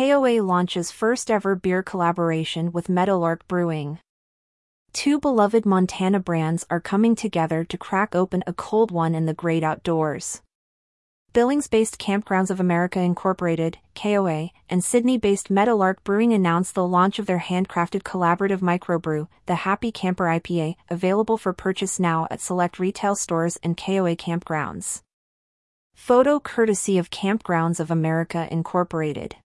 KOA launches first ever beer collaboration with Meadowlark Brewing. Two beloved Montana brands are coming together to crack open a cold one in the great outdoors. Billings-based Kampgrounds of America Incorporated, KOA, and Sidney-based Meadowlark Brewing announced the launch of their handcrafted collaborative microbrew, the Happy Camper IPA, available for purchase now at select retail stores and KOA campgrounds. Photo courtesy of Kampgrounds of America Incorporated.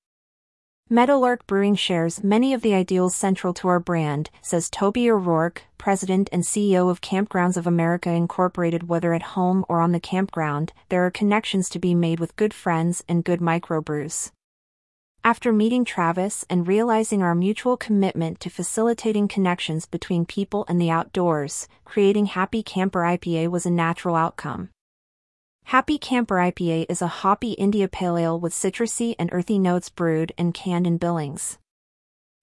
Meadowlark Brewing shares many of the ideals central to our brand, says Toby O'Rourke, President and CEO of Kampgrounds of America Incorporated. Whether at home or on the campground, there are connections to be made with good friends and good microbrews. After meeting Travis and realizing our mutual commitment to facilitating connections between people and the outdoors, creating Happy Camper IPA was a natural outcome. Happy Camper IPA is a hoppy India Pale Ale with citrusy and earthy notes brewed and canned in Billings.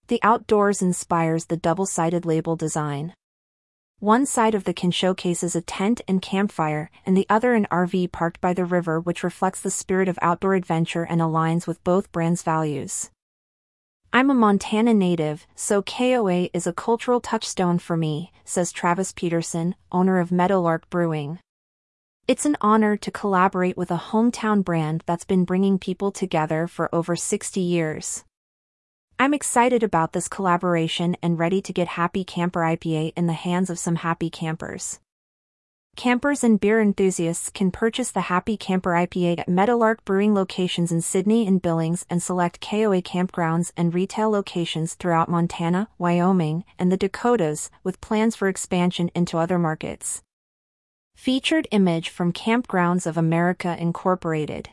The outdoors inspires the double-sided label design. One side of the can showcases a tent and campfire, and the other an RV parked by the river which reflects the spirit of outdoor adventure and aligns with both brands' values. I'm a Montana native, so KOA is a cultural touchstone for me, says Travis Peterson, owner of Meadowlark Brewing. It's an honor to collaborate with a hometown brand that's been bringing people together for over 60 years. I'm excited about this collaboration and ready to get Happy Camper IPA in the hands of some happy campers. Campers and beer enthusiasts can purchase the Happy Camper IPA at Meadowlark Brewing locations in Sidney and Billings and select KOA campgrounds and retail locations throughout Montana, Wyoming, and the Dakotas, with plans for expansion into other markets. Featured image from Kampgrounds of America Incorporated.